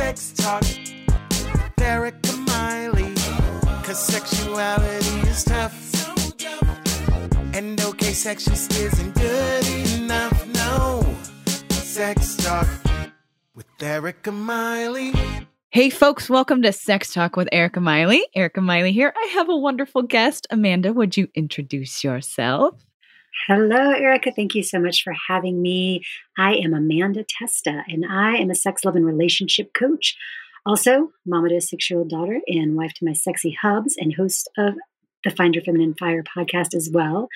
Sex Talk with Erika Miley. Cause sexuality is tough. And okay, sex just isn't good enough. No. Sex Talk with Erika Miley. Hey, folks, welcome to Sex Talk with Erika Miley. Erika Miley here. I have a wonderful guest. Amanda, would you introduce yourself? Hello, Erika. Thank you so much for having me. I am Amanda Testa, and I am a sex, love, and relationship coach. Also, mama to a six year old daughter and wife to my sexy hubs, and host of the Find Your Feminine Fire podcast as well.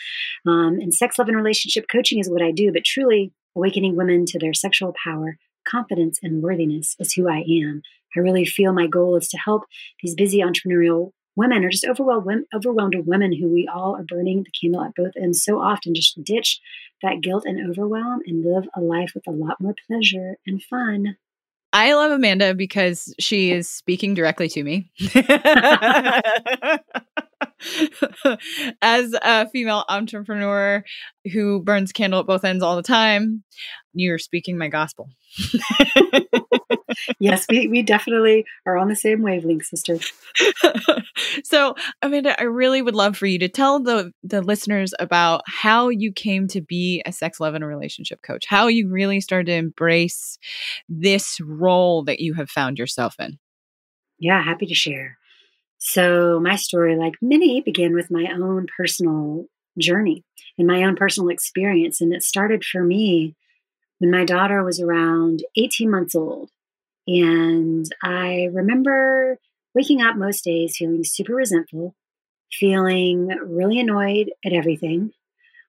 Um, and sex, love, and relationship coaching is what I do, but truly awakening women to their sexual power, confidence, and worthiness is who I am. I really feel my goal is to help these busy entrepreneurial women or just overwhelmed, overwhelmed women who we all are burning the candle at both ends so often just ditch that guilt and overwhelm and live a life with a lot more pleasure and fun. I love Amanda because she is speaking directly to me. As a female entrepreneur who burns candle at both ends all the time, you're speaking my gospel. yes, we, we definitely are on the same wavelength, sister. so, Amanda, I really would love for you to tell the, the listeners about how you came to be a sex, love, and relationship coach, how you really started to embrace this role that you have found yourself in. Yeah, happy to share. So, my story, like many, began with my own personal journey and my own personal experience. And it started for me when my daughter was around 18 months old. And I remember waking up most days feeling super resentful, feeling really annoyed at everything.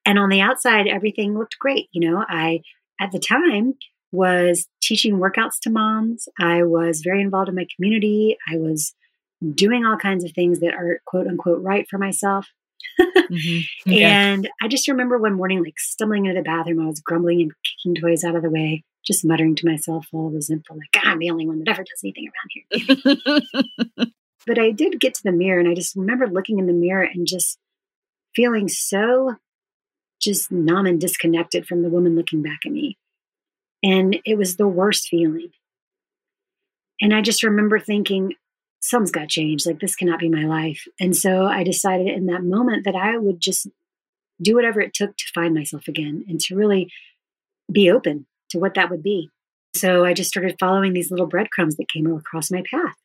And on the outside, everything looked great. You know, I, at the time, was teaching workouts to moms. I was very involved in my community. I was doing all kinds of things that are quote unquote right for myself. mm-hmm. And I just remember one morning, like stumbling into the bathroom, I was grumbling and kicking toys out of the way, just muttering to myself, all resentful, like, ah, I'm the only one that ever does anything around here. but I did get to the mirror, and I just remember looking in the mirror and just feeling so just numb and disconnected from the woman looking back at me. And it was the worst feeling. And I just remember thinking, something's got to change. Like, this cannot be my life. And so I decided in that moment that I would just do whatever it took to find myself again and to really be open to what that would be. So I just started following these little breadcrumbs that came across my path.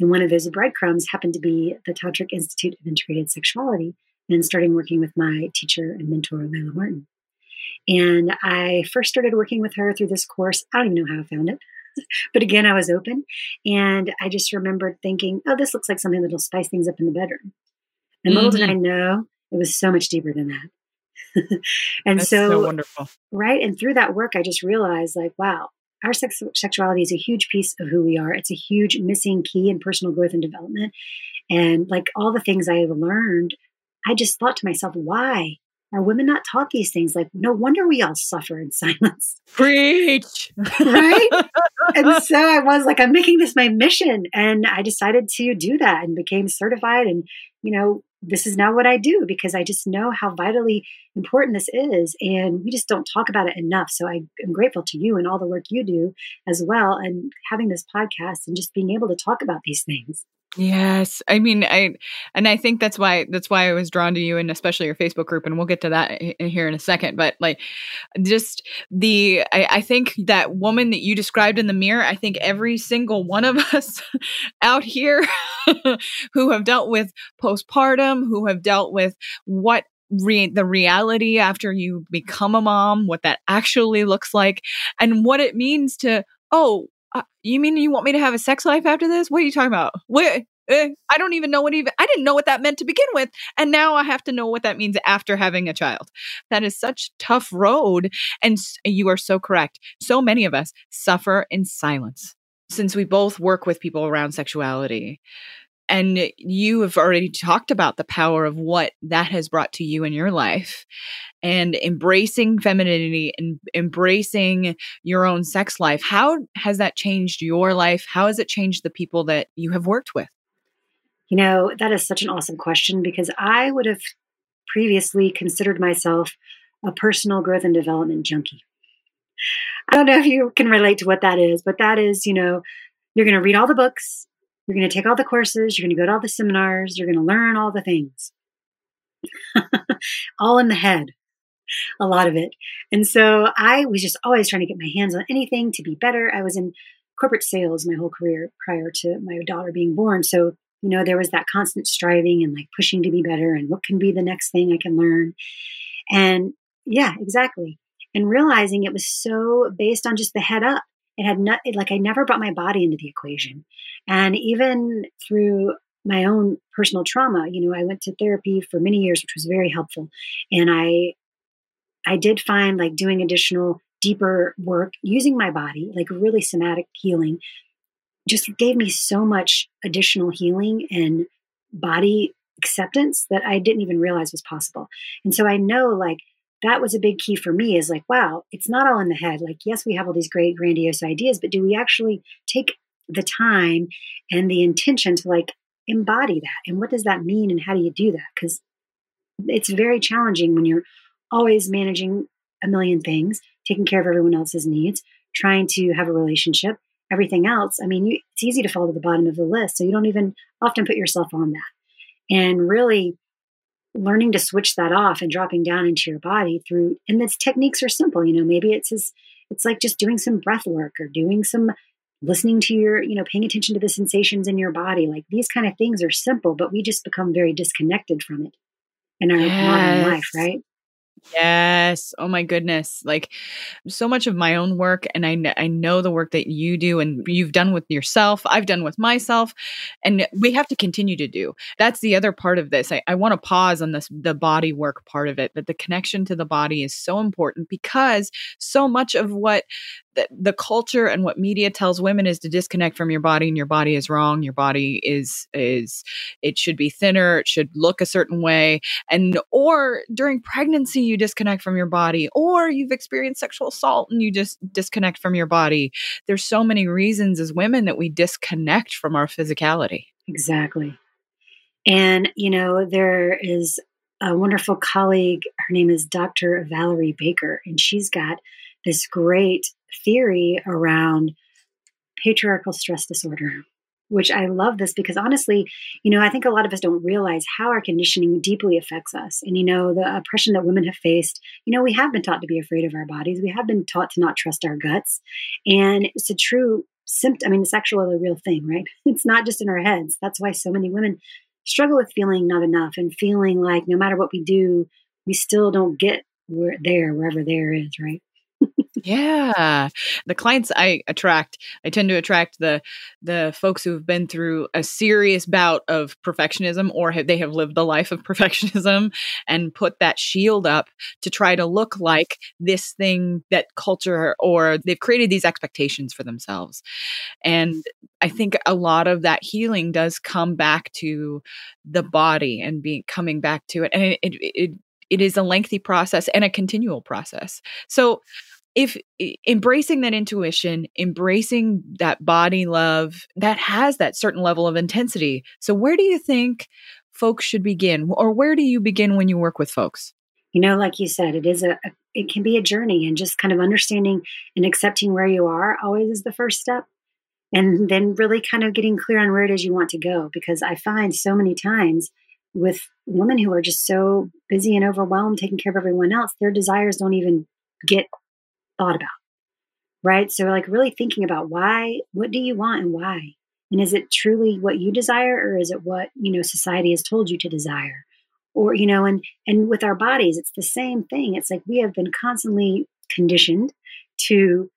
And one of those breadcrumbs happened to be the Tantric Institute of Integrated Sexuality and starting working with my teacher and mentor, Layla Martin. And I first started working with her through this course. I don't even know how I found it. but again, I was open. And I just remembered thinking, oh, this looks like something that'll spice things up in the bedroom. And mm-hmm. little did I mm-hmm. know it was so much deeper than that. and That's so, so wonderful. Right. And through that work, I just realized like, wow, our sex- sexuality is a huge piece of who we are. It's a huge missing key in personal growth and development. And like all the things I have learned, I just thought to myself, why? Are women not taught these things? Like, no wonder we all suffer in silence. Preach. right? and so I was like, I'm making this my mission. And I decided to do that and became certified. And, you know, this is now what I do because I just know how vitally important this is. And we just don't talk about it enough. So I am grateful to you and all the work you do as well. And having this podcast and just being able to talk about these things. Yes. I mean, I, and I think that's why, that's why I was drawn to you and especially your Facebook group. And we'll get to that here in a second. But like, just the, I, I think that woman that you described in the mirror, I think every single one of us out here who have dealt with postpartum, who have dealt with what Re- the reality after you become a mom, what that actually looks like, and what it means to, oh, you mean you want me to have a sex life after this? What are you talking about? What? Eh, I don't even know what even I didn't know what that meant to begin with, and now I have to know what that means after having a child. That is such tough road, and you are so correct. So many of us suffer in silence since we both work with people around sexuality. And you have already talked about the power of what that has brought to you in your life and embracing femininity and embracing your own sex life. How has that changed your life? How has it changed the people that you have worked with? You know, that is such an awesome question because I would have previously considered myself a personal growth and development junkie. I don't know if you can relate to what that is, but that is, you know, You're going to read all the books. You're going to take all the courses. You're going to go to all the seminars. You're going to learn all the things. all in the head, a lot of it. And so I was just always trying to get my hands on anything to be better. I was in corporate sales my whole career prior to my daughter being born. So, you know, there was that constant striving and like pushing to be better and what can be the next thing I can learn. And yeah, exactly. And realizing it was so based on just the head up. It had not, like, I never brought my body into the equation. And even through my own personal trauma, you know, I went to therapy for many years, which was very helpful. And I, I did find like doing additional deeper work using my body, like really somatic healing, just gave me so much additional healing and body acceptance that I didn't even realize was possible. And so I know like that was a big key for me is like, wow, it's not all in the head. Like, yes, we have all these great grandiose ideas, but do we actually take the time and the intention to like embody that? And what does that mean? And how do you do that? Because it's very challenging when you're always managing a million things, taking care of everyone else's needs, trying to have a relationship, everything else. I mean, you, it's easy to fall to the bottom of the list. So you don't even often put yourself on that. And really learning to switch that off and dropping down into your body through, and the techniques are simple. You know, maybe it's as, it's like just doing some breath work or doing some listening to your, you know, paying attention to the sensations in your body. Like these kind of things are simple, but we just become very disconnected from it in our yes. modern life, right? Yes. Oh my goodness. Like so much of my own work and I I know the work that you do and you've done with yourself, I've done with myself and we have to continue to do. That's the other part of this. I, I want to pause on this the body work part of it, that the connection to the body is so important because so much of what the, culture and what media tells women is to disconnect from your body and your body is wrong. Your body is is it should be thinner. It should look a certain way. And or during pregnancy you disconnect from your body or you've experienced sexual assault and you just disconnect from your body. There's so many reasons as women that we disconnect from our physicality. Exactly. And you know there is a wonderful colleague her name is dr valerie baker and she's got this great theory around patriarchal stress disorder which I love this because honestly, you know, I think a lot of us don't realize how our conditioning deeply affects us. And, you know, the oppression that women have faced, you know, we have been taught to be afraid of our bodies. We have been taught to not trust our guts. And it's a true symptom. I mean, it's actually a real thing, right? It's not just in our heads. That's why so many women struggle with feeling not enough and feeling like no matter what we do, we still don't get where, there, wherever there is, right? Yeah. The clients I attract, I tend to attract the the folks who've been through a serious bout of perfectionism or have, they have lived the life of perfectionism and put that shield up to try to look like this thing that culture or they've created these expectations for themselves. And I think a lot of that healing does come back to the body and being coming back to it and it, it, it it is a lengthy process and a continual process. So if embracing that intuition, embracing that body love, that has that certain level of intensity. So, where do you think folks should begin, or where do you begin when you work with folks? You know, like you said, it is a, it can be a journey, and just kind of understanding and accepting where you are always is the first step. And then really kind of getting clear on where it is you want to go. Because I find so many times with women who are just so busy and overwhelmed taking care of everyone else, their desires don't even get thought about. Right. So, like, really thinking about why, what do you want and why? And is it truly what you desire or is it what, you know, society has told you to desire? Or, you know, and, and with our bodies, it's the same thing. It's like we have been constantly conditioned to,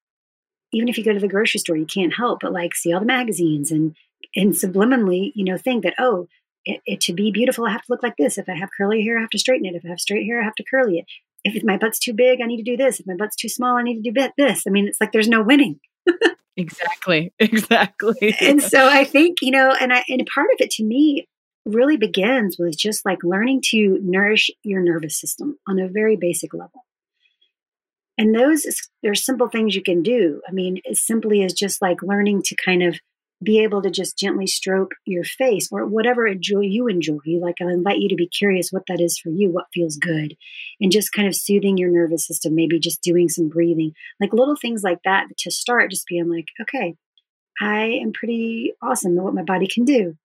even if you go to the grocery store, you can't help but like see all the magazines and, and subliminally, you know, think that, oh, it, it, to be beautiful, I have to look like this. If I have curly hair, I have to straighten it. If I have straight hair, I have to curly it if my butt's too big, I need to do this. If my butt's too small, I need to do this. I mean, it's like there's no winning. exactly. Exactly. and so I think, you know, and I and part of it to me really begins with just like learning to nourish your nervous system on a very basic level. And those there's simple things you can do. I mean, as simply as just like learning to kind of be able to just gently stroke your face or whatever joy you enjoy. Like I invite you to be curious what that is for you, what feels good, and just kind of soothing your nervous system. Maybe just doing some breathing, like little things like that to start. Just being like, okay, I am pretty awesome at what my body can do.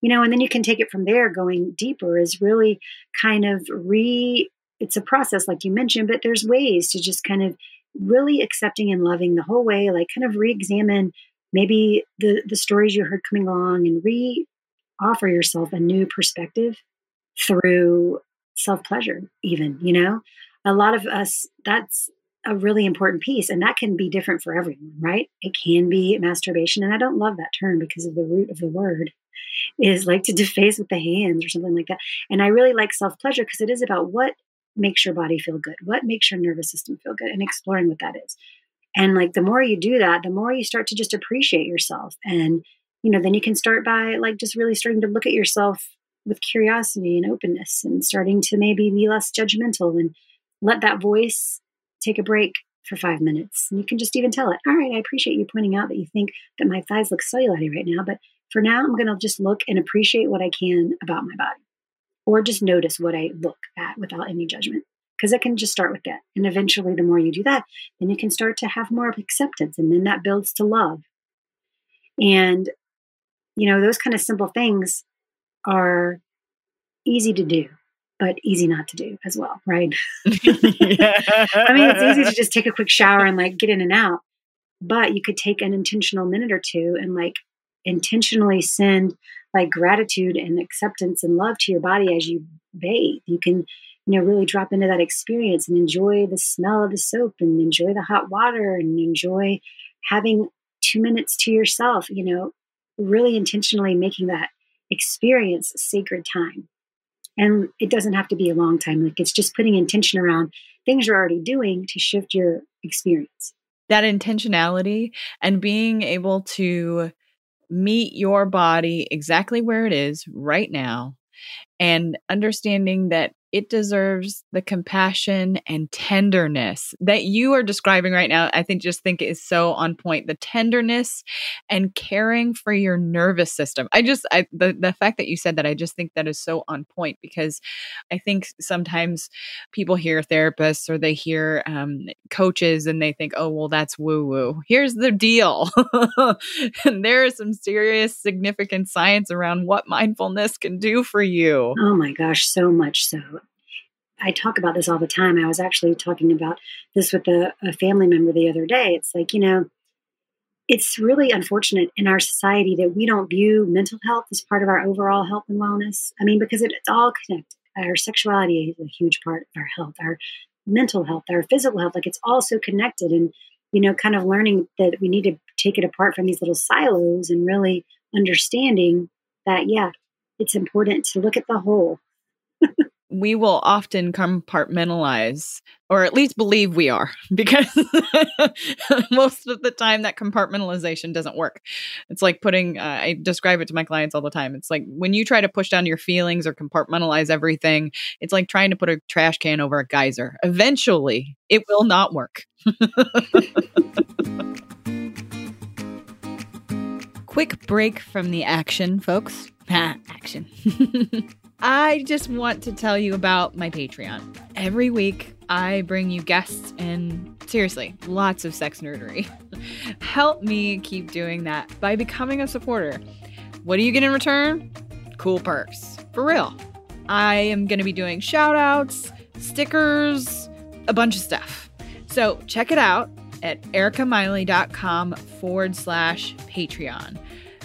You know, and then you can take it from there. Going deeper is really kind of re, it's a process, like you mentioned, but there's ways to just kind of really accepting and loving the whole way, like kind of re examine maybe the, the stories you heard coming along and re offer yourself a new perspective through self pleasure, even, you know? A lot of us, that's a really important piece, and that can be different for everyone, right? It can be masturbation, and I don't love that term because of the root of the word is like to deface with the hands or something like that. And I really like self pleasure because it is about what makes your body feel good, what makes your nervous system feel good, and exploring what that is. And like the more you do that, the more you start to just appreciate yourself. And, you know, then you can start by like just really starting to look at yourself with curiosity and openness and starting to maybe be less judgmental and let that voice take a break for five minutes. And you can just even tell it, all right, I appreciate you pointing out that you think that my thighs look cellulite right now, but for now, I'm going to just look and appreciate what I can about my body or just notice what I look at without any judgment. Because it can just start with that. And eventually, the more you do that, then you can start to have more acceptance. And then that builds to love. And, you know, those kind of simple things are easy to do but easy not to do as well, right? I mean, it's easy to just take a quick shower and like get in and out, but you could take an intentional minute or two and like intentionally send like gratitude and acceptance and love to your body as you bathe. You can, you know, really drop into that experience and enjoy the smell of the soap and enjoy the hot water and enjoy having two minutes to yourself, you know, really intentionally making that experience sacred time. And it doesn't have to be a long time. Like it's just putting intention around things you're already doing to shift your experience. That intentionality and being able to meet your body exactly where it is right now and understanding that it deserves the compassion and tenderness that you are describing right now. I think just think is so on point. The tenderness and caring for your nervous system. I just I the the fact that you said that I just think that is so on point because I think sometimes people hear therapists or they hear um, coaches and they think, oh well, that's woo woo. Here's the deal, and there is some serious, significant science around what mindfulness can do for you. Oh my gosh, so much so. I talk about this all the time. I was actually talking about this with a, a, family member the other day. It's like, you know, it's really unfortunate in our society that we don't view mental health as part of our overall health and wellness. I mean, because it, it's all connected. Our sexuality is a huge part of our health, our mental health, our physical health. Like it's all so connected. And, you know, kind of learning that we need to take it apart from these little silos and really understanding that, yeah, it's important to look at the whole. we will often compartmentalize or at least believe we are because most of the time that compartmentalization doesn't work. It's like putting uh, i describe it to my clients all the time. It's like when you try to push down your feelings or compartmentalize everything it's like trying to put a trash can over a geyser. Eventually it will not work. Quick break from the action folks. Action I just want to tell you about my Patreon. Every week, I bring you guests and seriously, lots of sex nerdery. Help me keep doing that by becoming a supporter. What do you get in return? Cool perks. For real. I am going to be doing shout outs, stickers, a bunch of stuff. So check it out at erikamiley.com forward slash Patreon.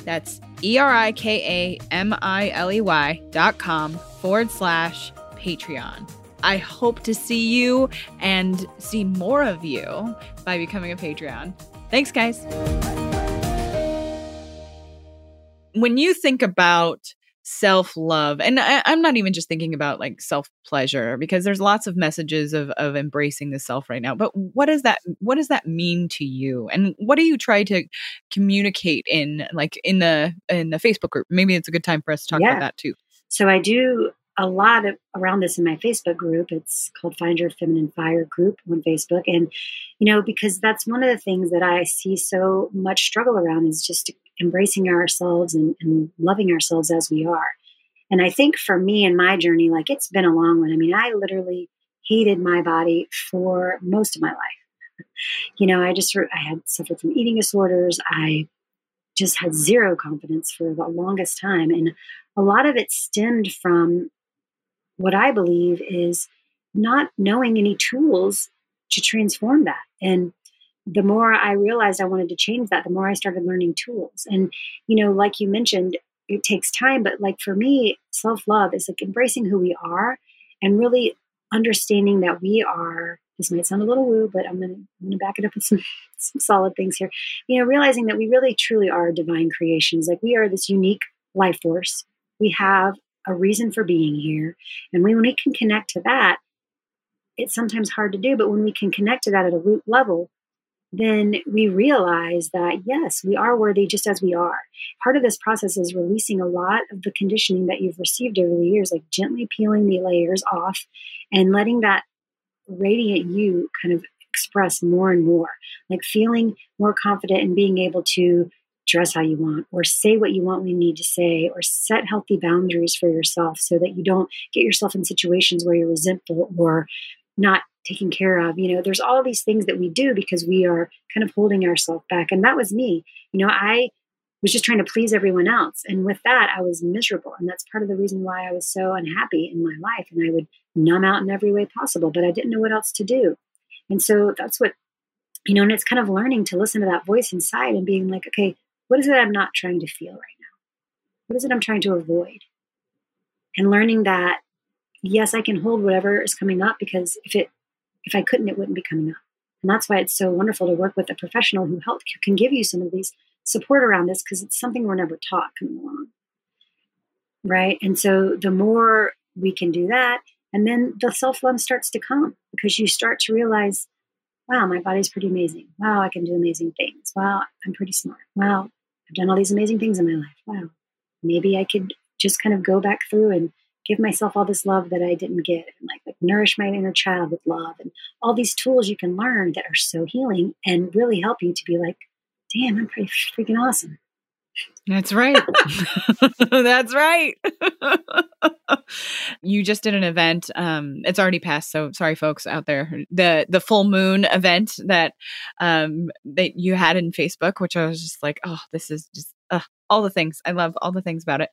That's E R I K A M I L E Y dot com forward slash Patreon. I hope to see you and see more of you by becoming a Patreon. Thanks, guys. When you think about self love and I, am not even just thinking about like self pleasure because there's lots of messages of of embracing the self right now but what does that what does that mean to you? And what do you try to communicate in like in the in the facebook group? Maybe it's a good time for us to talk yeah. about that too. So i do a lot of, around this in my facebook group. It's called find your feminine fire group on facebook and you know because that's one of the things that i see so much struggle around is just embracing ourselves and, and loving ourselves as we are. And I think for me and my journey, like it's been a long one. I mean, I literally hated my body for most of my life. you know, I just I had suffered from eating disorders. I just had zero confidence for the longest time. And a lot of it stemmed from what I believe is not knowing any tools to transform that. And the more I realized I wanted to change that, the more I started learning tools. And, you know, like you mentioned, it takes time, but like for me, self love is like embracing who we are and really understanding that we are. This might sound a little woo, but I'm gonna I'm gonna back it up with some some solid things here. You know, realizing that we really truly are divine creations. Like we are this unique life force. We have a reason for being here, and when we can connect to that, it's sometimes hard to do. But when we can connect to that at a root level, then we realize that yes, we are worthy just as we are. Part of this process is releasing a lot of the conditioning that you've received over the years, like gently peeling the layers off and letting that radiant you kind of express more and more, like feeling more confident in being able to dress how you want or say what you want you need to say or set healthy boundaries for yourself so that you don't get yourself in situations where you're resentful or not taken care of. You know, there's all these things that we do because we are kind of holding ourselves back. And that was me. You know, I was just trying to please everyone else. And with that, I was miserable. And that's part of the reason why I was so unhappy in my life. And I would numb out in every way possible, but I didn't know what else to do. And so that's what, you know, and it's kind of learning to listen to that voice inside and being like, okay, what is it I'm not trying to feel right now? What is it I'm trying to avoid? And learning that, yes, I can hold whatever is coming up because if it if I couldn't, it wouldn't be coming up. And that's why it's so wonderful to work with a professional who help can give you some of these support around this because it's something we're never taught coming along. Right. And so the more we can do that, and then the self love starts to come because you start to realize, wow, my body's pretty amazing. Wow, I can do amazing things. Wow, I'm pretty smart. Wow, I've done all these amazing things in my life. Wow, maybe I could just kind of go back through and give myself all this love that I didn't get and like, like nourish my inner child with love and all these tools you can learn that are so healing and really help you to be like, damn, I'm pretty freaking awesome. That's right. That's right. you just did an event. Um, it's already passed, so sorry, folks out there. The the full moon event that um that you had in Facebook, which I was just like, oh, this is just uh, all the things. I love all the things about it.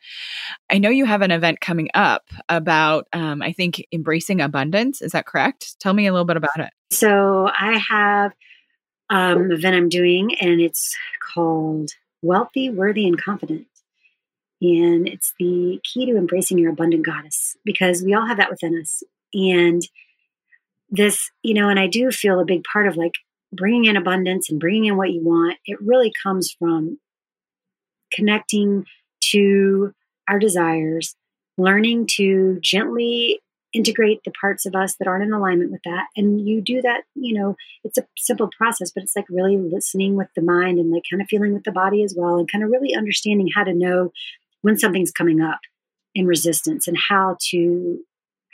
I know you have an event coming up about, um, I think, embracing abundance. Is that correct? Tell me a little bit about it. So I have um, event I'm doing, and it's called Wealthy, Worthy, and Confident. And it's the key to embracing your abundant goddess because we all have that within us. And this, you know, and I do feel a big part of like bringing in abundance and bringing in what you want. It really comes from connecting to our desires, learning to gently integrate the parts of us that aren't in alignment with that. And you do that, you know, it's a simple process, but it's like really listening with the mind and like kind of feeling with the body as well, and kind of really understanding how to know when something's coming up in resistance and how to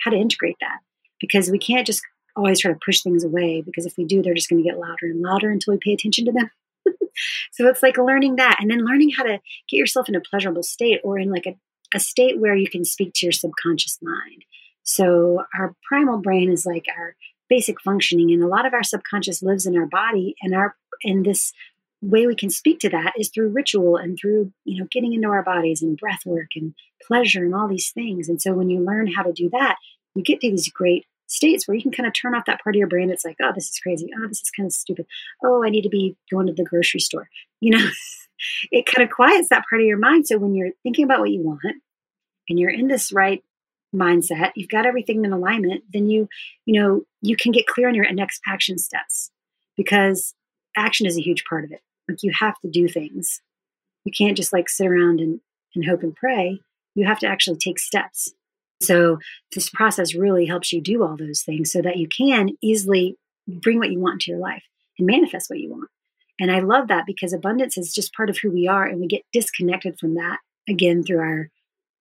how to integrate that because we can't just always try to push things away because if we do they're just going to get louder and louder until we pay attention to them so it's like learning that and then learning how to get yourself in a pleasurable state or in like a, a state where you can speak to your subconscious mind. So our primal brain is like our basic functioning and a lot of our subconscious lives in our body and our in this way we can speak to that is through ritual and through you know getting into our bodies and breath work and pleasure and all these things and so when you learn how to do that you get to these great states where you can kind of turn off that part of your brain that's like, oh, this is crazy. Oh, this is kind of stupid. Oh, I need to be going to the grocery store. You know, it kind of quiets that part of your mind. So when you're thinking about what you want and you're in this right mindset, you've got everything in alignment, then you, you know, you can get clear on your next action steps because action is a huge part of it. Like you have to do things. You can't just like sit around and, and hope and pray. You have to actually take steps. So this process really helps you do all those things so that you can easily bring what you want into your life and manifest what you want. And I love that because abundance is just part of who we are and we get disconnected from that again through our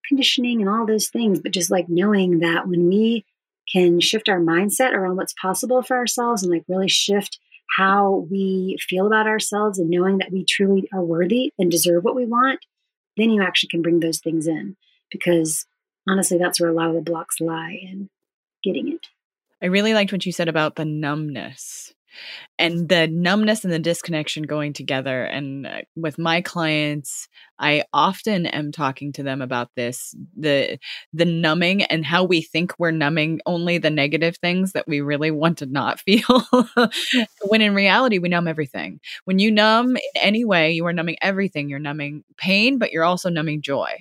conditioning and all those things. But just like knowing that when we can shift our mindset around what's possible for ourselves and like really shift how we feel about ourselves and knowing that we truly are worthy and deserve what we want, then you actually can bring those things in because honestly, that's where a lot of the blocks lie in getting it. I really liked what you said about the numbness and the numbness and the disconnection going together. And uh, with my clients i often am talking to them about this the the numbing and how we think we're numbing only the negative things that we really want to not feel when in reality we numb everything. When you numb in any way you are numbing everything. You're numbing pain but you're also numbing joy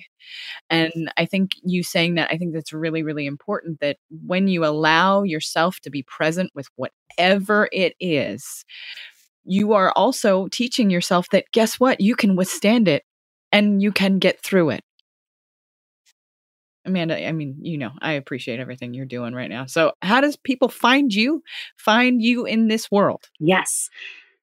and I think you saying that, I think that's really, really important that when you allow yourself to be present with whatever it is, you are also teaching yourself that guess what? You can withstand it and you can get through it. Amanda, I mean, you know, I appreciate everything you're doing right now. So, how does people find you, find you in this world? Yes.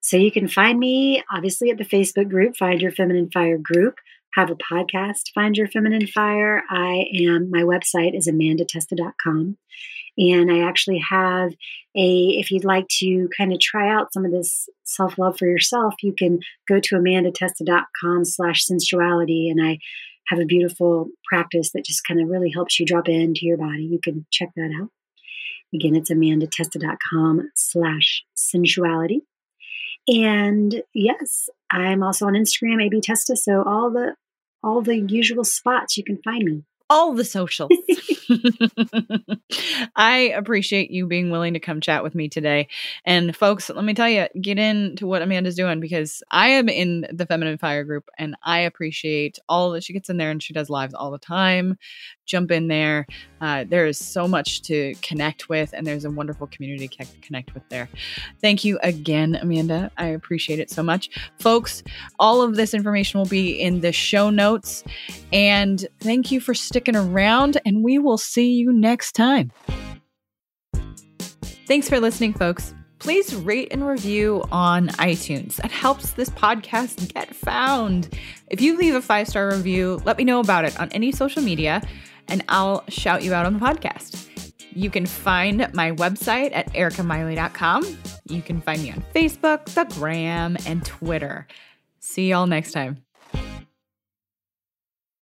So, you can find me obviously at the Facebook group, Find Your Feminine Fire group have a podcast, Find Your Feminine Fire. I am, my website is amandatesta.com. And I actually have a, if you'd like to kind of try out some of this self love for yourself, you can go to amandatesta.com slash sensuality. And I have a beautiful practice that just kind of really helps you drop into your body. You can check that out. Again, it's amandatesta.com slash sensuality. And yes, I'm also on Instagram, AB Testa. So all the all the usual spots you can find me. All the socials. I appreciate you being willing to come chat with me today. And folks, let me tell you, get into what Amanda's doing because I am in the Feminine Fire group and I appreciate all that she gets in there and she does lives all the time. Jump in there. Uh, there is so much to connect with and there's a wonderful community to connect with there. Thank you again, Amanda. I appreciate it so much. Folks, all of this information will be in the show notes. And thank you for sticking around and we will see you next time. Thanks for listening, folks. Please rate and review on iTunes. That helps this podcast get found. If you leave a five star review, let me know about it on any social media and I'll shout you out on the podcast. You can find my website at erikamiley.com. You can find me on Facebook, the Gram, and Twitter. See y'all next time.